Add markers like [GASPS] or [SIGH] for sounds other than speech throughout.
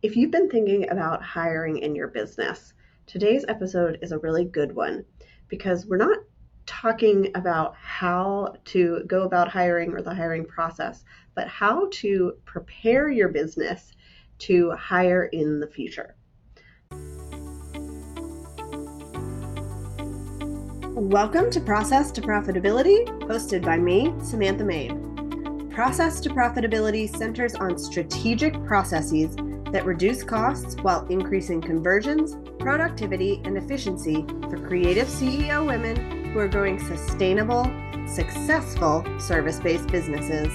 If you've been thinking about hiring in your business, today's episode is a really good one because we're not talking about how to go about hiring or the hiring process, but how to prepare your business to hire in the future. Welcome to Process to Profitability, hosted by me, Samantha Main. Process to Profitability centers on strategic processes that reduce costs while increasing conversions, productivity, and efficiency for creative CEO women who are growing sustainable, successful service based businesses.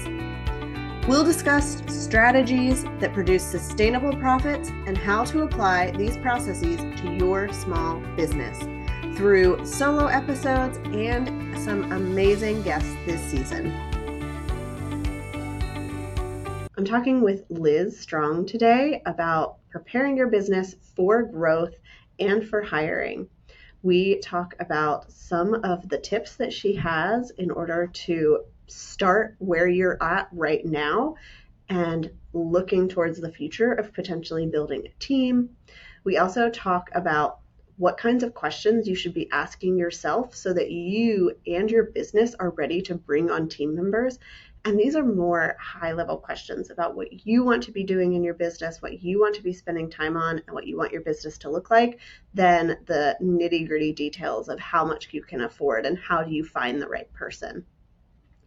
We'll discuss strategies that produce sustainable profits and how to apply these processes to your small business through solo episodes and some amazing guests this season. I'm talking with Liz Strong today about preparing your business for growth and for hiring. We talk about some of the tips that she has in order to start where you're at right now and looking towards the future of potentially building a team. We also talk about what kinds of questions you should be asking yourself so that you and your business are ready to bring on team members and these are more high level questions about what you want to be doing in your business, what you want to be spending time on, and what you want your business to look like than the nitty gritty details of how much you can afford and how do you find the right person.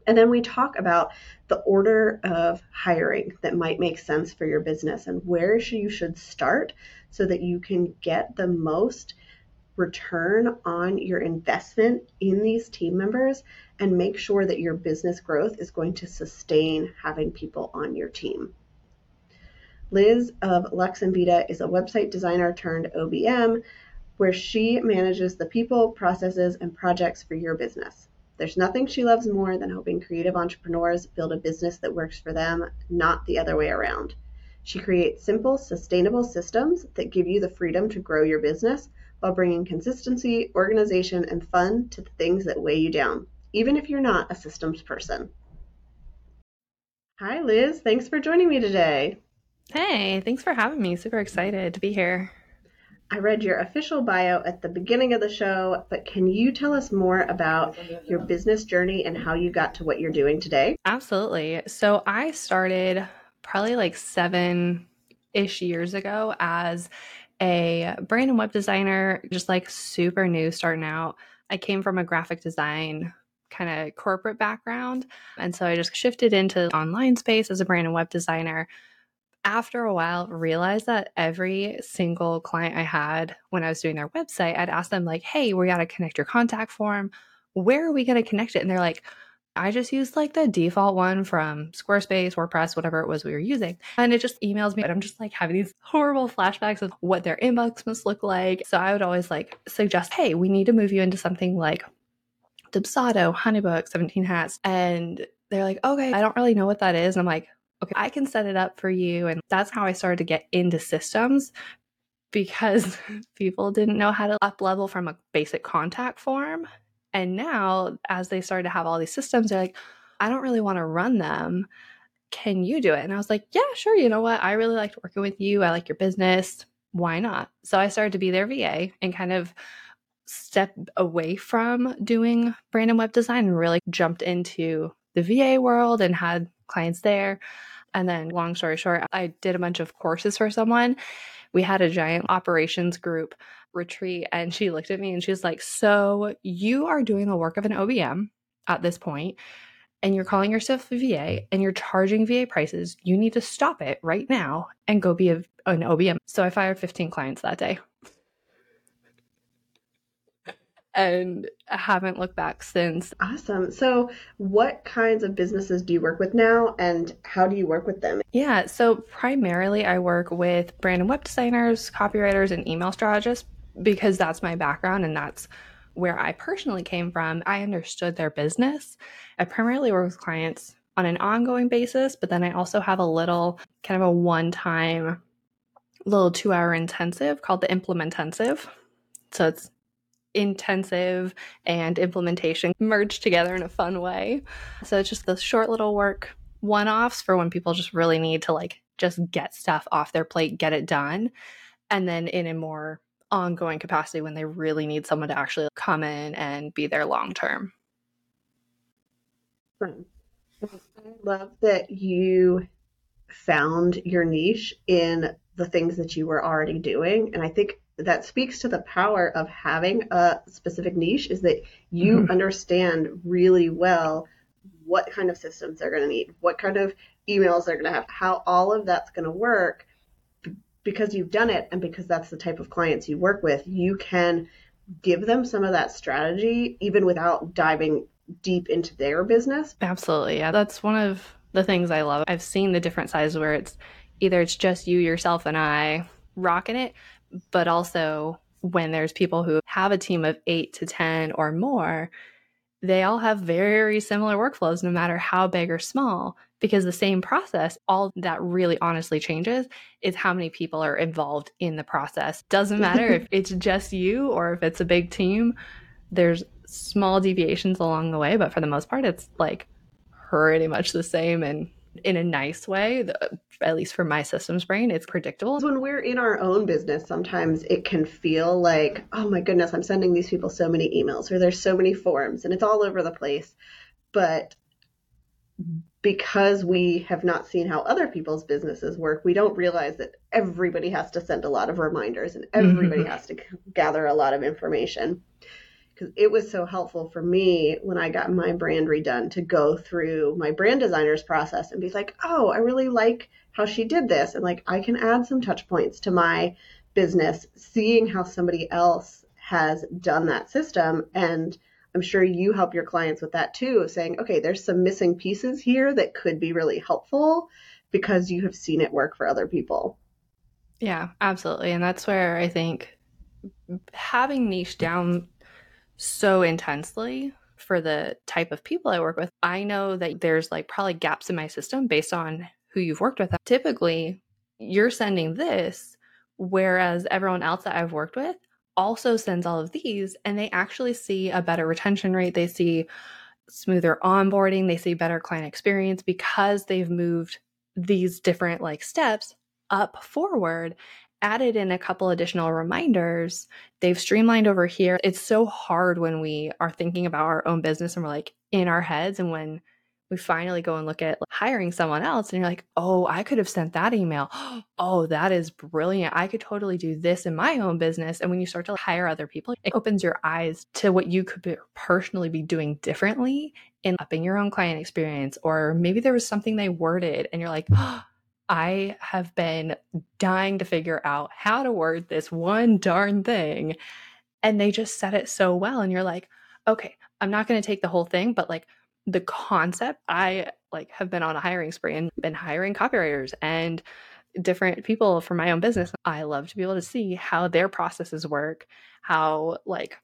And then we talk about the order of hiring that might make sense for your business and where you should start so that you can get the most return on your investment in these team members and make sure that your business growth is going to sustain having people on your team. Liz of Lux and Vita is a website designer turned OBM where she manages the people, processes, and projects for your business. There's nothing she loves more than helping creative entrepreneurs build a business that works for them, not the other way around. She creates simple, sustainable systems that give you the freedom to grow your business while bringing consistency, organization, and fun to the things that weigh you down, even if you're not a systems person. Hi, Liz. Thanks for joining me today. Hey, thanks for having me. Super excited to be here. I read your official bio at the beginning of the show, but can you tell us more about your business journey and how you got to what you're doing today? Absolutely. So I started probably like seven ish years ago as a brand and web designer, just like super new starting out. I came from a graphic design kind of corporate background. And so I just shifted into online space as a brand and web designer. After a while, realized that every single client I had when I was doing their website, I'd ask them, like, hey, we got to connect your contact form. Where are we going to connect it? And they're like, I just used like the default one from Squarespace, WordPress, whatever it was we were using. And it just emails me. And I'm just like having these [LAUGHS] horrible flashbacks of what their inbox must look like. So I would always like suggest, hey, we need to move you into something like Dubsado, Honeybook, 17 Hats. And they're like, okay, I don't really know what that is. And I'm like, okay, I can set it up for you. And that's how I started to get into systems because [LAUGHS] people didn't know how to up level from a basic contact form and now, as they started to have all these systems, they're like, I don't really want to run them. Can you do it? And I was like, Yeah, sure. You know what? I really liked working with you. I like your business. Why not? So I started to be their VA and kind of step away from doing brand and web design and really jumped into the VA world and had clients there. And then, long story short, I did a bunch of courses for someone. We had a giant operations group retreat and she looked at me and she's like, So you are doing the work of an OBM at this point and you're calling yourself a VA and you're charging VA prices. You need to stop it right now and go be a, an OBM. So I fired 15 clients that day. and haven't looked back since. Awesome. So, what kinds of businesses do you work with now and how do you work with them? Yeah, so primarily I work with brand and web designers, copywriters, and email strategists because that's my background and that's where I personally came from. I understood their business. I primarily work with clients on an ongoing basis, but then I also have a little kind of a one time little two hour intensive called the Implementensive. So it's intensive and implementation merged together in a fun way. So it's just the short little work one offs for when people just really need to like just get stuff off their plate, get it done. And then in a more ongoing capacity when they really need someone to actually come in and be there long term. I love that you found your niche in the things that you were already doing. And I think that speaks to the power of having a specific niche is that you mm-hmm. understand really well what kind of systems they're going to need, what kind of emails they're going to have, how all of that's going to work because you've done it and because that's the type of clients you work with, you can give them some of that strategy even without diving deep into their business. Absolutely. Yeah, that's one of the things I love. I've seen the different sizes where it's either it's just you, yourself, and I rocking it, but also when there's people who have a team of eight to 10 or more, they all have very similar workflows, no matter how big or small, because the same process, all that really honestly changes is how many people are involved in the process. Doesn't matter if [LAUGHS] it's just you or if it's a big team, there's small deviations along the way, but for the most part, it's like pretty much the same and in a nice way, the, at least for my systems brain, it's predictable. When we're in our own business, sometimes it can feel like, oh my goodness, I'm sending these people so many emails or there's so many forms and it's all over the place. But because we have not seen how other people's businesses work, we don't realize that everybody has to send a lot of reminders and everybody mm-hmm. has to gather a lot of information because it was so helpful for me when I got my brand redone to go through my brand designer's process and be like, oh, I really like how she did this. And like, I can add some touch points to my business, seeing how somebody else has done that system. And I'm sure you help your clients with that too, of saying, okay, there's some missing pieces here that could be really helpful because you have seen it work for other people. Yeah, absolutely. And that's where I think having niche down so intensely for the type of people I work with, I know that there's like probably gaps in my system based on who you've worked with. Typically, you're sending this, whereas everyone else that I've worked with also sends all of these, and they actually see a better retention rate. They see smoother onboarding, they see better client experience because they've moved these different like steps up forward added in a couple additional reminders. They've streamlined over here. It's so hard when we are thinking about our own business and we're like in our heads. And when we finally go and look at hiring someone else, and you're like, oh, I could have sent that email. [GASPS] Oh, that is brilliant. I could totally do this in my own business. And when you start to hire other people, it opens your eyes to what you could personally be doing differently in upping your own client experience. Or maybe there was something they worded and you're like, oh, [GASPS] I have been dying to figure out how to word this one darn thing. And they just said it so well. And you're like, okay, I'm not going to take the whole thing, but like the concept, I like have been on a hiring spree and been hiring copywriters and different people for my own business. I love to be able to see how their processes work, how like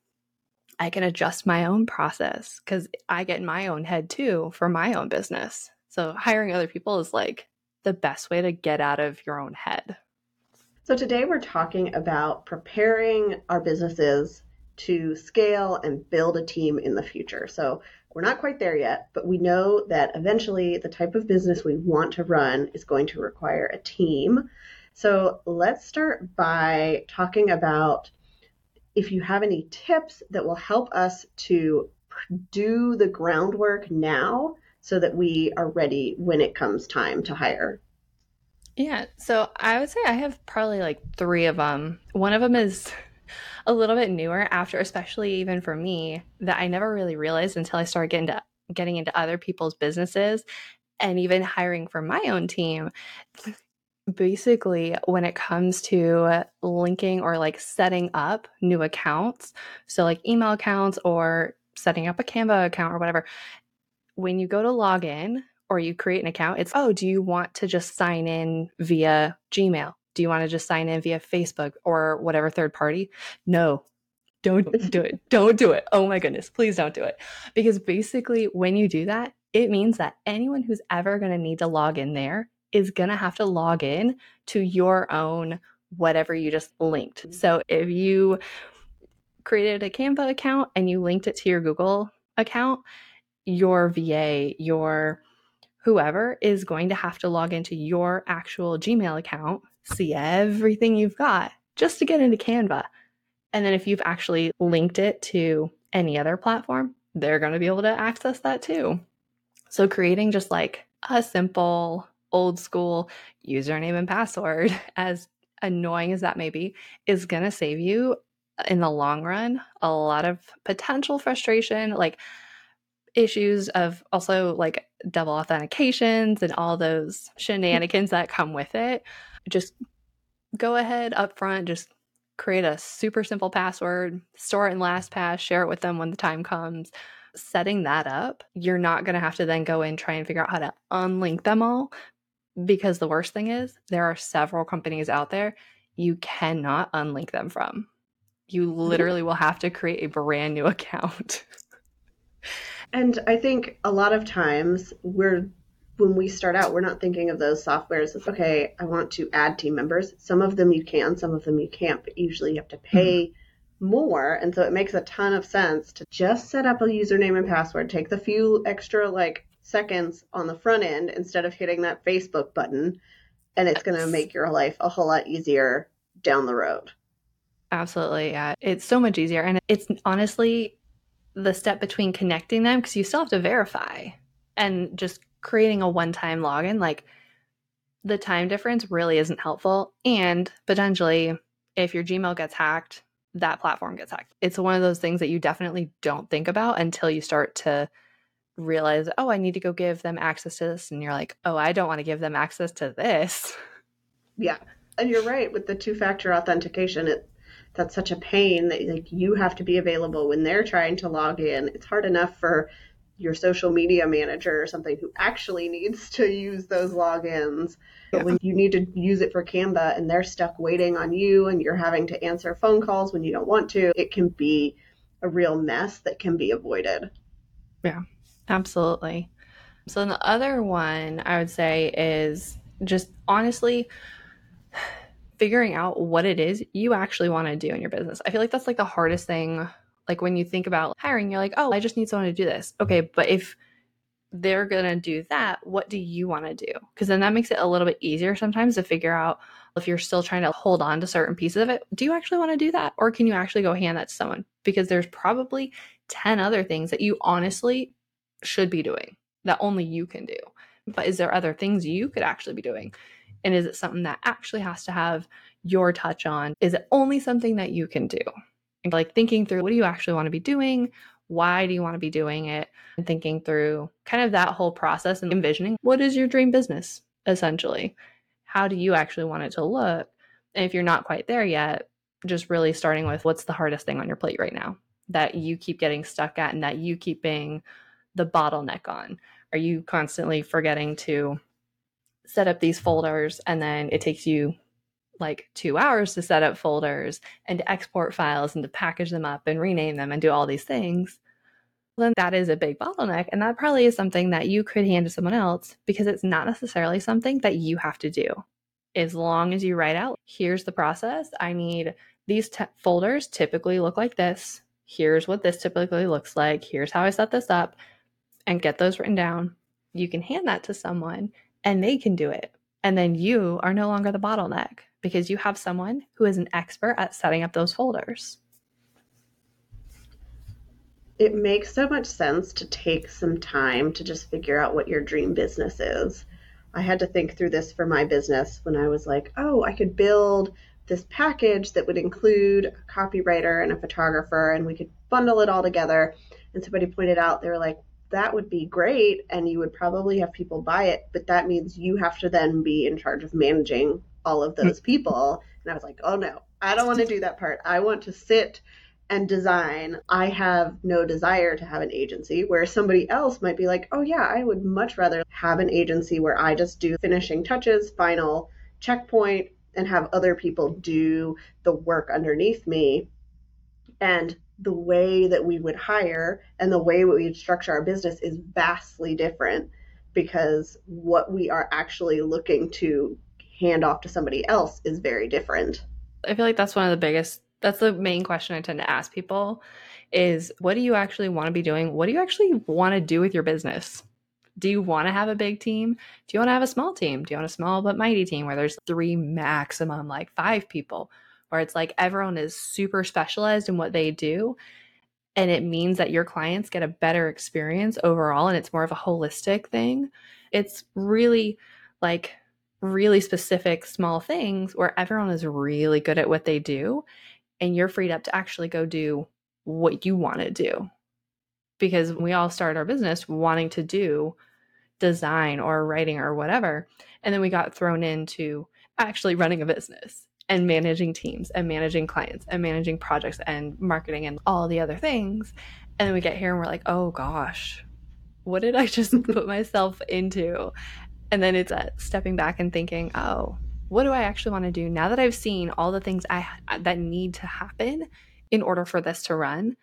I can adjust my own process because I get in my own head too for my own business. So hiring other people is like the best way to get out of your own head. So, today we're talking about preparing our businesses to scale and build a team in the future. So, we're not quite there yet, but we know that eventually the type of business we want to run is going to require a team. So, let's start by talking about if you have any tips that will help us to do the groundwork now so that we are ready when it comes time to hire? Yeah, so I would say I have probably like three of them. One of them is a little bit newer after especially even for me that I never really realized until I started getting to getting into other people's businesses and even hiring for my own team. Basically, when it comes to linking or like setting up new accounts, so like email accounts or setting up a Canva account or whatever, when you go to log in or you create an account, it's, oh, do you want to just sign in via Gmail? Do you want to just sign in via Facebook or whatever third party? No, don't [LAUGHS] do it. Don't do it. Oh my goodness, please don't do it. Because basically, when you do that, it means that anyone who's ever going to need to log in there is going to have to log in to your own whatever you just linked. Mm-hmm. So if you created a Canva account and you linked it to your Google account, your VA, your whoever is going to have to log into your actual Gmail account, see everything you've got just to get into Canva. And then if you've actually linked it to any other platform, they're going to be able to access that too. So creating just like a simple old school username and password, [LAUGHS] as annoying as that may be, is going to save you uh, in the long run a lot of potential frustration. Like, issues of also like double authentications and all those hmm. shenanigans that come with it. Just go ahead up front, just create a super simple password, store it in LastPass, share it with them when the time comes. Setting that up, you're not going to have to then go and try and figure out how to unlink them all because the worst thing is there are several companies out there you cannot unlink them from. You hmm. literally will have to create a brand new [LAUGHS] account. And I think a lot of times we're when we start out, we're not thinking of those softwares as okay, I want to add team members. Some of them you can, some of them you can't, but usually you have to pay mm-hmm. more. And so it makes a ton of sense to just set up a username and password, take the few extra like seconds on the front end instead of hitting that Facebook button, and it's going to make your life a whole lot easier down the road. Absolutely. Yeah. It's so much easier. And it's honestly the step between connecting them because you still have to verify and just creating a one time login, like the time difference really isn't helpful. And potentially, if your Gmail gets hacked, that platform gets hacked. It's one of those things that you definitely don't think about until you start to realize, oh, I need to go give them access to this. And you're like, oh, I don't want to give them access to this. Yeah. And you're right with the two factor authentication. It that's such a pain that like you have to be available when they're trying to log in. It's hard enough for your social media manager or something who actually needs to use those logins. But yeah. when you need to use it for Canva and they're stuck waiting on you and you're having to answer phone calls when you don't want to, it can be a real mess that can be avoided. Yeah, absolutely. So the other one I would say is just honestly [SIGHS] figuring out what it is you actually want to do in your business. I feel like that's like the hardest thing. Like when you think about hiring, you're like, oh, I just need someone to do this. Okay, but if they're going to do that, what do you want to do? Because then that makes it a little bit easier sometimes to figure out if you're still trying to hold on to certain pieces of it. Do you actually want to do that? Or can you actually go hand that to someone? Because there's probably 10 other things that you honestly should be doing that only you can do. But is there other things you could actually be doing? And is it something that actually has to have your touch on? Is it only something that you can do? Like thinking through what do you actually want to be doing? Why do you want to be doing it? And thinking through kind of that whole process and envisioning what is your dream business essentially? How do you actually want it to look? And if you're not quite there yet, just really starting with what's the hardest thing on your plate right now that you keep getting stuck at and that you keep being the bottleneck on? Are you constantly forgetting to set up these folders and then it takes you like two hours to set up folders and to export files and to package them up and rename them and do all these things, then that is a big bottleneck. And that probably is something that you could hand to someone else because it's not necessarily something that you have to do. As long as you write out, here's the process. I need these folders typically look like this. Here's what this typically looks like. Here's how I set this up and get those written down. You can hand that to someone and they can do it. And then you are no longer the bottleneck because you have someone who is an expert at setting up those folders. It makes so much sense to take some time to just figure out what your dream business is. I had to think through this for my business when I was like, oh, I could build this package that would include a copywriter and a photographer, and we could bundle it all together. And somebody pointed out, they were like, that would be great and you would probably have people buy it, but that means you have to then be in charge of managing all of those people. And I was like, oh no, I don't want to do that part. I want to sit and design. I have no desire to have an agency where somebody else might be like, oh yeah, I would much rather have an agency where I just do finishing touches, final checkpoint, and have other people do the work underneath me. And the way that we would hire and the way we would structure our business is vastly different because what we are actually looking to hand off to somebody else is very different. I feel like that's one of the biggest that's the main question I tend to ask people is what do you actually want to be doing? What do you actually want to do with your business? Do you want to have a big team? Do you want to have a small team? Do you want a small but mighty team where there's three maximum, like five people, where it's like everyone is super specialized in what they do? And it means that your clients get a better experience overall and it's more of a holistic thing. It's really like really specific small things where everyone is really good at what they do and you're freed up to actually go do what you want to do because we all start our business wanting to do design or writing or whatever. And then we got thrown into actually running a business and managing teams and managing clients and managing projects and marketing and all the other things. And then we get here and we're like, oh gosh, what did I just [LAUGHS] put myself into? And then it's uh, stepping back and thinking, oh, what do I actually want to do now that I've seen all the things I that need to happen in order for this to run?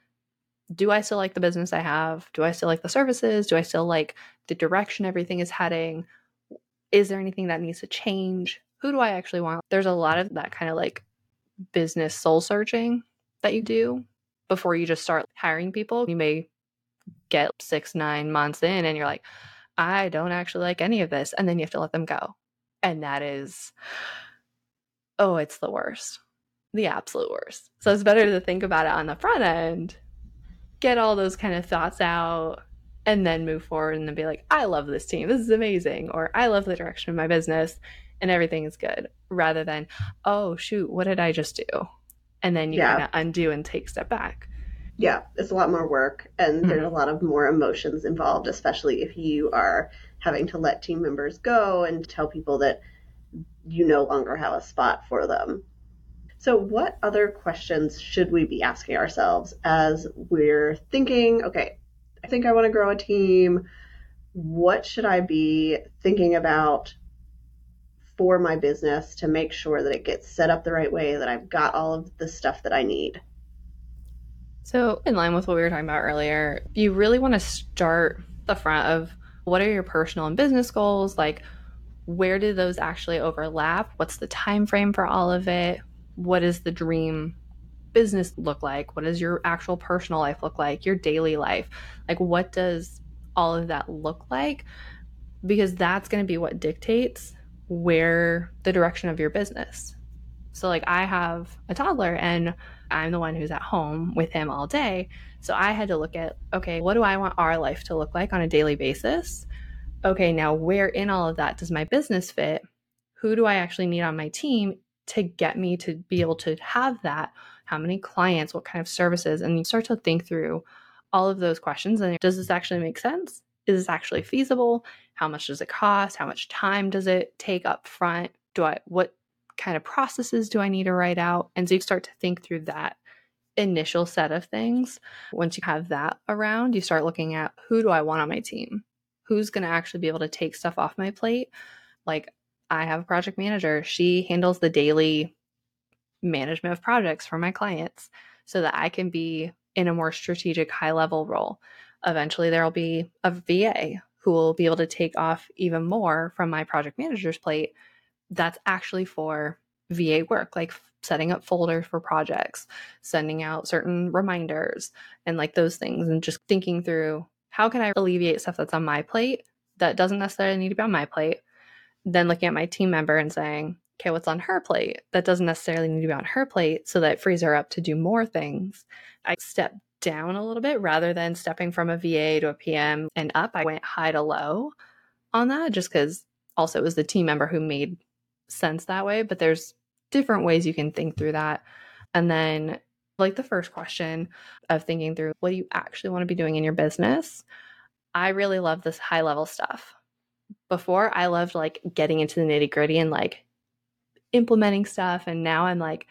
do I still like the business I have? Do I still like the services? Do I still like the direction everything is heading? Is there anything that needs to change? Who do I actually want? There's a lot of that kind of like business soul searching that you do before you just start hiring people. You may get six, nine months in and you're like, I don't actually like any of this. And then you have to let them go. And that is, oh, it's the worst, the absolute worst. So it's better to think about it on the front end get all those kind of thoughts out and then move forward and then be like, I love this team. This is amazing. Or I love the direction of my business and everything is good. Rather than, oh, shoot, what did I just do? And then you yeah. kind of undo and take a step back. Yeah, it's a lot more work and mm-hmm. there's a lot of more emotions involved, especially if you are having to let team members go and tell people that you no longer have a spot for them. So, what other questions should we be asking ourselves as we're thinking, okay, I think I want to grow a team. What should I be thinking about for my business to make sure that it gets set up the right way, that I've got all of the stuff that I need? So, in line with what we were talking about earlier, you really want to start the front of what are your personal and business goals? Like, where do those actually overlap? What's the time frame for all of it? what does the dream business look like? What does your actual personal life look like? Your daily life? Like, what does all of that look like? Because that's going to be what dictates where the direction of your business. So, like, I have a toddler and I'm the one who's at home with him all day. So, I had to look at okay, what do I want our life to look like on a daily basis? Okay, now where in all of that does my business fit? Who do I actually need on my team? to get me to be able to have that how many clients what kind of services and you start to think through all of those questions and does this actually make sense is this actually feasible how much does it cost how much time does it take up front do i what kind of processes do i need to write out and so you start to think through that initial set of things once you have that around you start looking at who do i want on my team who's going to actually be able to take stuff off my plate like I have a project manager. She handles the daily management of projects for my clients so that I can be in a more strategic, high level role. Eventually, there will be a VA who will be able to take off even more from my project manager's plate. That's actually for VA work, like setting up folders for projects, sending out certain reminders, and like those things, and just thinking through how can I alleviate stuff that's on my plate that doesn't necessarily need to be on my plate then looking at my team member and saying, okay, what's on her plate? That doesn't necessarily need to be on her plate so that frees her up to do more things. I step down a little bit rather than stepping from a VA to a PM and up. I went high to low on that just because also it was the team member who made sense that way. But there's different ways you can think through that. And then, like the first question of thinking through what do you actually want to be doing in your business? I really love this high level stuff before I loved like getting into the nitty gritty and like implementing stuff. And now I'm like,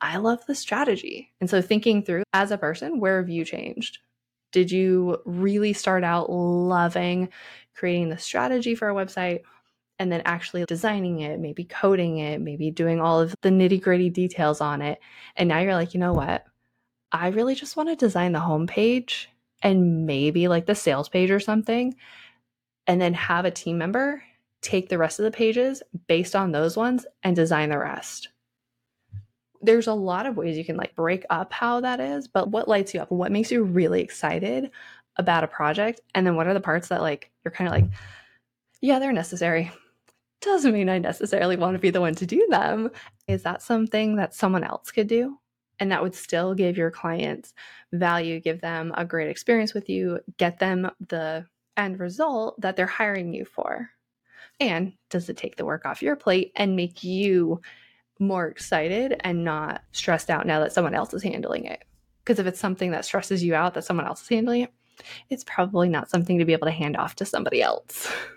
I love the strategy. And so thinking through as a person, where have you changed? Did you really start out loving creating the strategy for a website and then actually designing it, maybe coding it, maybe doing all of the nitty gritty details on it? And now you're like, you know what? I really just want to design the homepage and maybe like the sales page or something and then have a team member take the rest of the pages based on those ones and design the rest. There's a lot of ways you can like break up how that is, but what lights you up, what makes you really excited about a project and then what are the parts that like you're kind of like yeah they're necessary doesn't mean i necessarily want to be the one to do them. Is that something that someone else could do? And that would still give your clients value give them a great experience with you get them the end result that they're hiring you for. And does it take the work off your plate and make you more excited and not stressed out now that someone else is handling it? Because if it's something that stresses you out that someone else is handling it it's probably not something to be able to hand off to somebody else. [LAUGHS]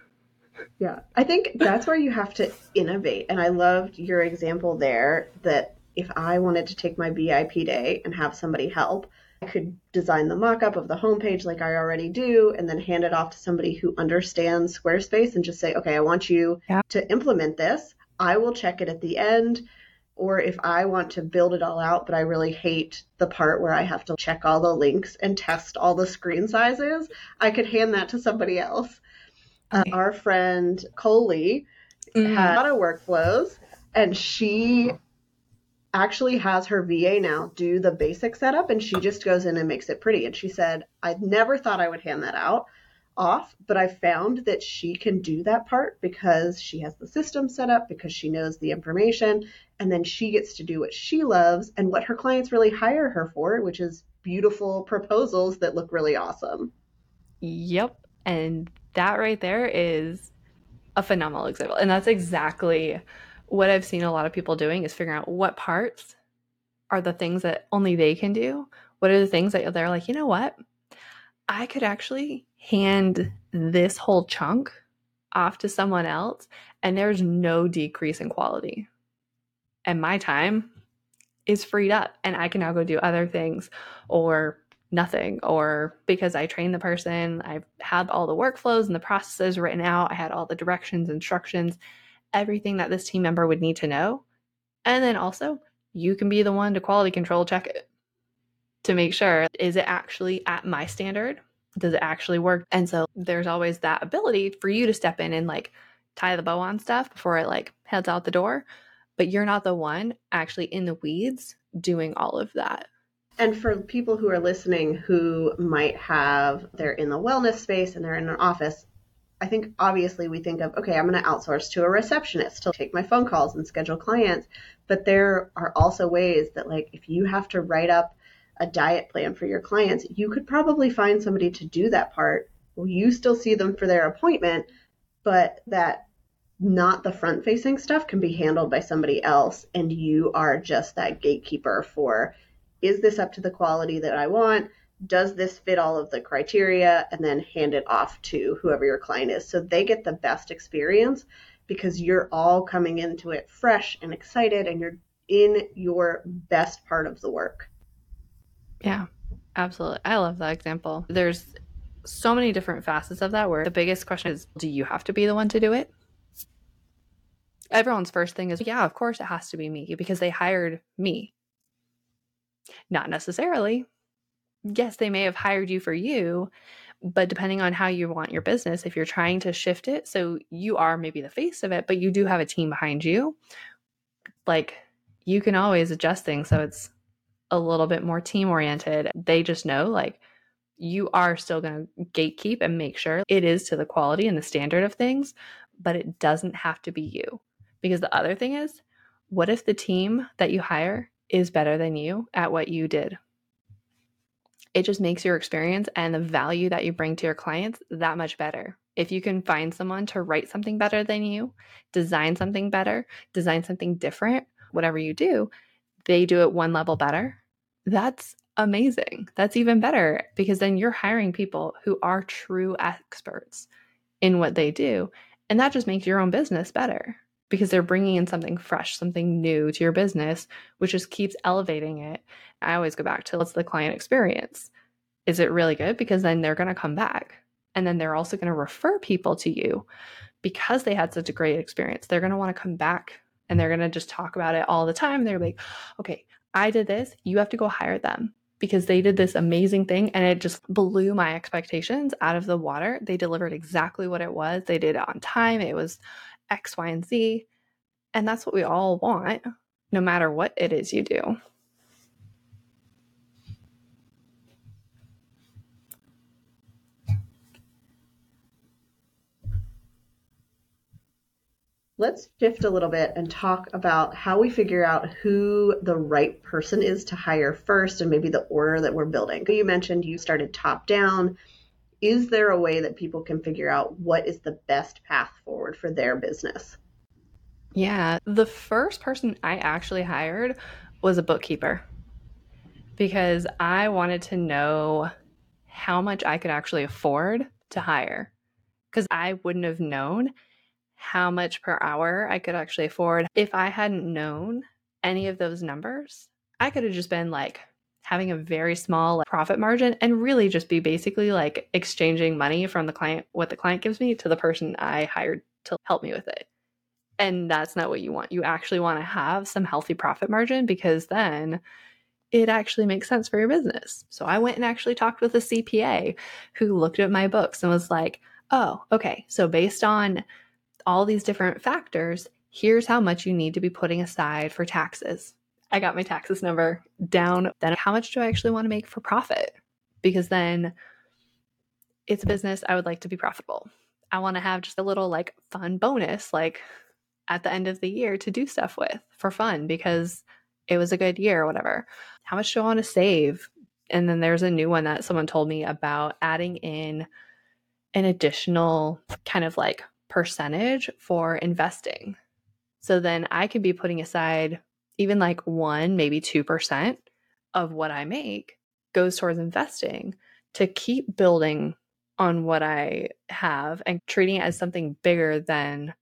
Yeah, I think that's where you have to innovate. And I loved your example there that if I wanted to take my VIP day and have somebody help, I could design the mock up of the homepage like I already do and then hand it off to somebody who understands Squarespace and just say, okay, I want you yeah. to implement this. I will check it at the end or if I want to build it all out, but I really hate the part where I have to check all the links and test all the screen sizes, I could hand that to somebody else. Uh. Our friend Coley mm. had a lot of workflows, and she actually has her VA now do the basic setup, and she just goes in and makes it pretty. And she said, I never thought I would hand that out off, but I found that she can do that part because she has the system set up, because she knows the information, and then she gets to do what she loves and what her clients really hire her for, which is beautiful proposals that look really awesome. Yep. And that right there is a phenomenal example. And that's exactly what I've seen a lot of people doing is figuring out what parts are the things that only they can do. What are the things that they're like, you know what? I could actually hand this whole chunk off to someone else and there's no decrease in quality. And my time is freed up and I can now go do other things or nothing or because I trained the person, I've had all the workflows and the processes written out, I had all the directions, instructions, everything that this team member would need to know. And then also, you can be the one to quality control check it to make sure is it actually at my standard? Does it actually work? And so there's always that ability for you to step in and like tie the bow on stuff before it like heads out the door. But you're not the one actually in the weeds doing all of that. And for people who are listening who might have, they're in the wellness space and they're in an office, I think obviously we think of, okay, I'm going to outsource to a receptionist to take my phone calls and schedule clients. But there are also ways that, like, if you have to write up a diet plan for your clients, you could probably find somebody to do that part. You still see them for their appointment, but that not the front facing stuff can be handled by somebody else. And you are just that gatekeeper for is this up to the quality that I want? Does this fit all of the criteria? And then hand it off to whoever your client is. So they get the best experience because you're all coming into it fresh and excited and you're in your best part of the work. Yeah, absolutely. I love that example. There's so many different facets of that where the biggest question is do you have to be the one to do it? Everyone's first thing is, yeah, of course it has to be me because they hired me. Not necessarily. Yes, they may have hired you for you, but depending on how you want your business, if you're trying to shift it, so you are maybe the face of it, but you do have a team behind you, like you can always adjust things so it's a little bit more team oriented. They just know like you are still going to gatekeep and make sure it is to the quality and the standard of things, but it doesn't have to be you. Because the other thing is, what if the team that you hire is better than you at what you did? It just makes your experience and the value that you bring to your clients that much better. If you can find someone to write something better than you, design something better, design something different, whatever you do, they do it one level better, that's amazing. That's even better because then you're hiring people who are true experts in what they do. And that just makes your own business better because they're bringing in something fresh, something new to your business, which just keeps elevating it. I always go back to what's the client experience? Is it really good? Because then they're going to come back. And then they're also going to refer people to you because they had such a great experience. They're going to want to come back and they're going to just talk about it all the time. They're like, okay, I did this. You have to go hire them because they did this amazing thing and it just blew my expectations out of the water. They delivered exactly what it was. They did it on time. It was X, Y, and Z. And that's what we all want, no matter what it is you do. Let's shift a little bit and talk about how we figure out who the right person is to hire first and maybe the order that we're building. You mentioned you started top down is there a way that people can figure out what is the best path forward for their business? Yeah, the first person I actually hired was a bookkeeper because I wanted to know how much I could actually afford to hire because I wouldn't have known how much per hour I could actually afford. If I hadn't known any of those numbers, I could have just been like having a very small profit margin and really just be basically like exchanging money from the client, what the client gives me, to the person I hired to help me with it. And that's not what you want. You actually want to have some healthy profit margin because then it actually makes sense for your business. So I went and actually talked with a CPA who looked at my books and was like, oh, okay. So based on all these different factors, here's how much you need to be putting aside for taxes. I got my taxes number down. Then, how much do I actually want to make for profit? Because then it's a business I would like to be profitable. I want to have just a little like fun bonus, like at the end of the year to do stuff with for fun because it was a good year or whatever. How much do I want to save? And then there's a new one that someone told me about adding in an additional kind of like percentage for investing. So then I could be putting aside even like one, maybe 2% of what I make goes towards investing to keep building on what I have and treating it as something bigger than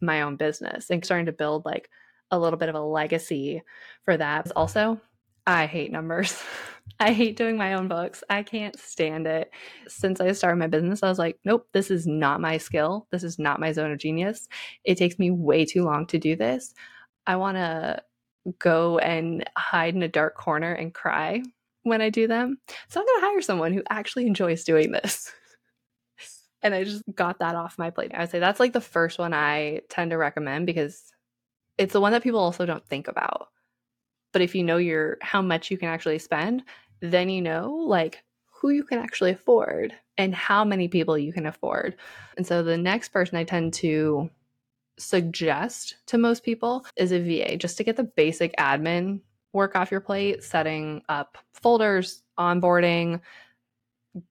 my own business and starting to build like a little bit of a legacy for that. Also, I hate numbers. [LAUGHS] I hate doing my own books. I can't stand it. Since I started my business, I was like, nope, this is not my skill. This is not my zone of genius. It takes me way too long to do this. I want to go and hide in a dark corner and cry when I do them. So I'm going to hire someone who actually enjoys doing this. [LAUGHS] and I just got that off my plate. I would say that's like the first one I tend to recommend because it's the one that people also don't think about but if you know your how much you can actually spend, then you know like who you can actually afford and how many people you can afford. And so the next person I tend to suggest to most people is a VA just to get the basic admin work off your plate, setting up folders, onboarding,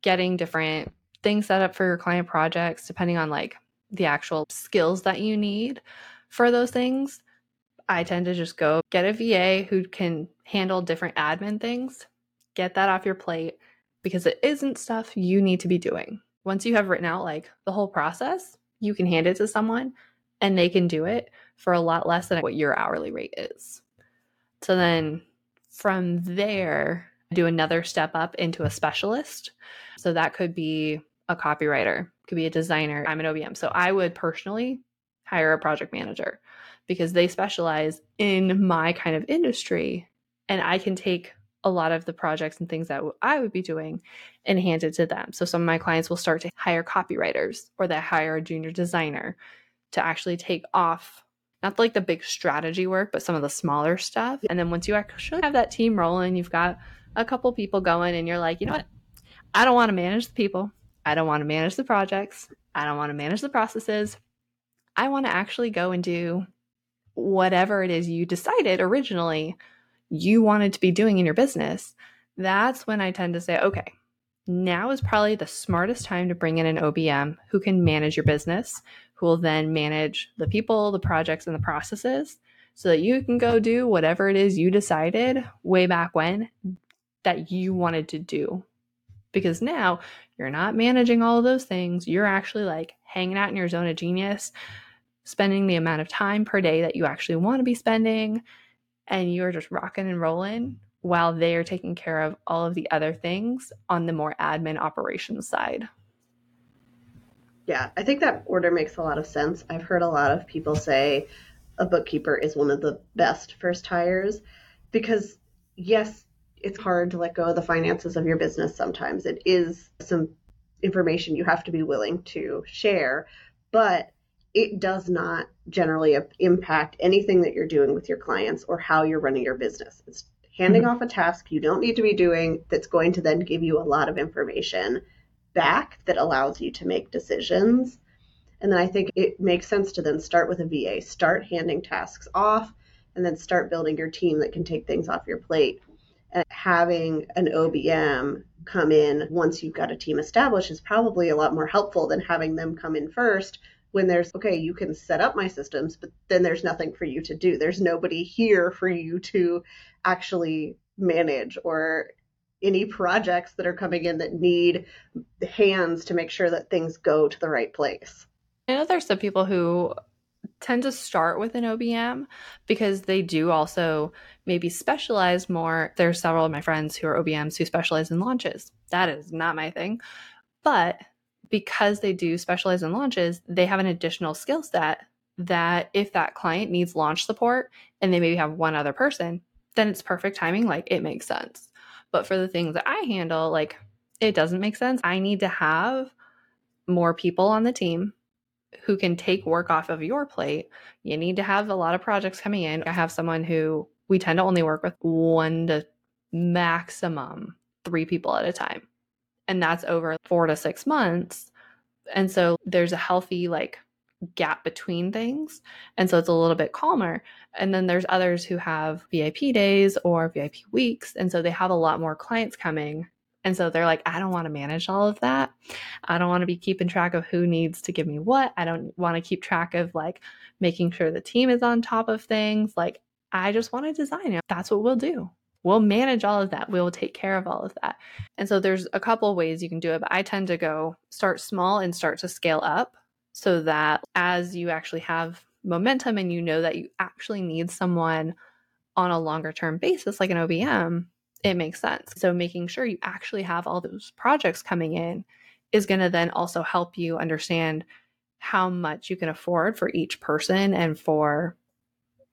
getting different things set up for your client projects depending on like the actual skills that you need for those things. I tend to just go get a VA who can handle different admin things, get that off your plate because it isn't stuff you need to be doing. Once you have written out like the whole process, you can hand it to someone and they can do it for a lot less than what your hourly rate is. So then from there, do another step up into a specialist. So that could be a copywriter, could be a designer. I'm an OBM. So I would personally hire a project manager because they specialize in my kind of industry and I can take a lot of the projects and things that I would be doing and hand it to them. So some of my clients will start to hire copywriters or they hire a junior designer to actually take off not like the big strategy work, but some of the smaller stuff. And then once you actually have that team rolling, you've got a couple people going and you're like, you know what? I don't want to manage the people. I don't want to manage the projects. I don't want to manage the processes. I want to actually go and do whatever it is you decided originally you wanted to be doing in your business, that's when I tend to say, okay, now is probably the smartest time to bring in an OBM who can manage your business, who will then manage the people, the projects, and the processes so that you can go do whatever it is you decided way back when that you wanted to do. Because now you're not managing all of those things. You're actually like hanging out in your zone of genius, spending the amount of time per day that you actually want to be spending, and you're just rocking and rolling while they're taking care of all of the other things on the more admin operations side. Yeah, I think that order makes a lot of sense. I've heard a lot of people say a bookkeeper is one of the best first hires because, yes, it's hard to let go of the finances of your business sometimes. It is some information you have to be willing to share, but it does not generally impact anything that you're doing with your clients or how you're running your business. It's handing mm-hmm. off a task you don't need to be doing that's going to then give you a lot of information back that allows you to make decisions. And then I think it makes sense to then start with a VA, start handing tasks off, and then start building your team that can take things off your plate. And having an OBM come in once you've got a team established is probably a lot more helpful than having them come in first when there's okay you can set up my systems but then there's nothing for you to do there's nobody here for you to actually manage or any projects that are coming in that need hands to make sure that things go to the right place. I know there's some people who tend to start with an OBM because they do also maybe specialize more. There's several of my friends who are OBMs who specialize in launches. That is not my thing. But because they do specialize in launches, they have an additional skill set that if that client needs launch support and they maybe have one other person, then it's perfect timing. Like it makes sense. But for the things that I handle, like it doesn't make sense. I need to have more people on the team who can take work off of your plate. You need to have a lot of projects coming in. I have someone who we tend to only work with one to maximum three people at a time. And that's over four to six months. And so there's a healthy, like, gap between things. And so it's a little bit calmer. And then there's others who have VIP days or VIP weeks. And so they have a lot more clients coming. And so they're like, I don't want to manage all of that. I don't want to be keeping track of who needs to give me what. I don't want to keep track of like making sure the team is on top of things. Like, I just want to design it. That's what we'll do. We'll manage all of that. We'll take care of all of that. And so there's a couple ways you can do it, but I tend to go start small and start to scale up so that as you actually have momentum and you know that you actually need someone on a longer term basis, like an OBM, it makes sense. So, making sure you actually have all those projects coming in is going to then also help you understand how much you can afford for each person and for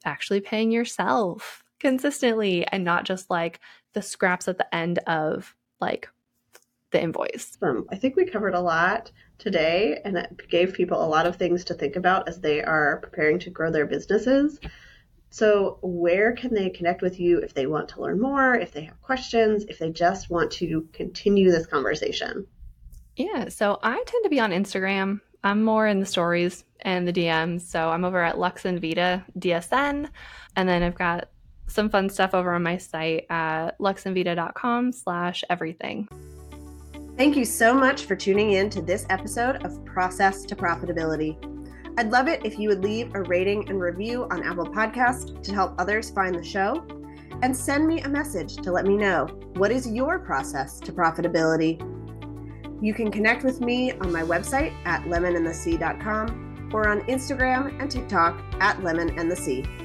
actually paying yourself consistently and not just like the scraps at the end of like the invoice. Um, I think we covered a lot today and it gave people a lot of things to think about as they are preparing to grow their businesses. So, where can they connect with you if they want to learn more, if they have questions, if they just want to continue this conversation? Yeah, so I tend to be on Instagram. I'm more in the stories and the DMs. So, I'm over at Lux and Vita DSN. And then I've got some fun stuff over on my site at luxandvita.com slash everything. Thank you so much for tuning in to this episode of Process to Profitability. I'd love it if you would leave a rating and review on Apple Podcast to help others find the show, and send me a message to let me know what is your process to profitability. You can connect with me on my website at lemonandthesea.com or on Instagram and TikTok at lemonandthesea.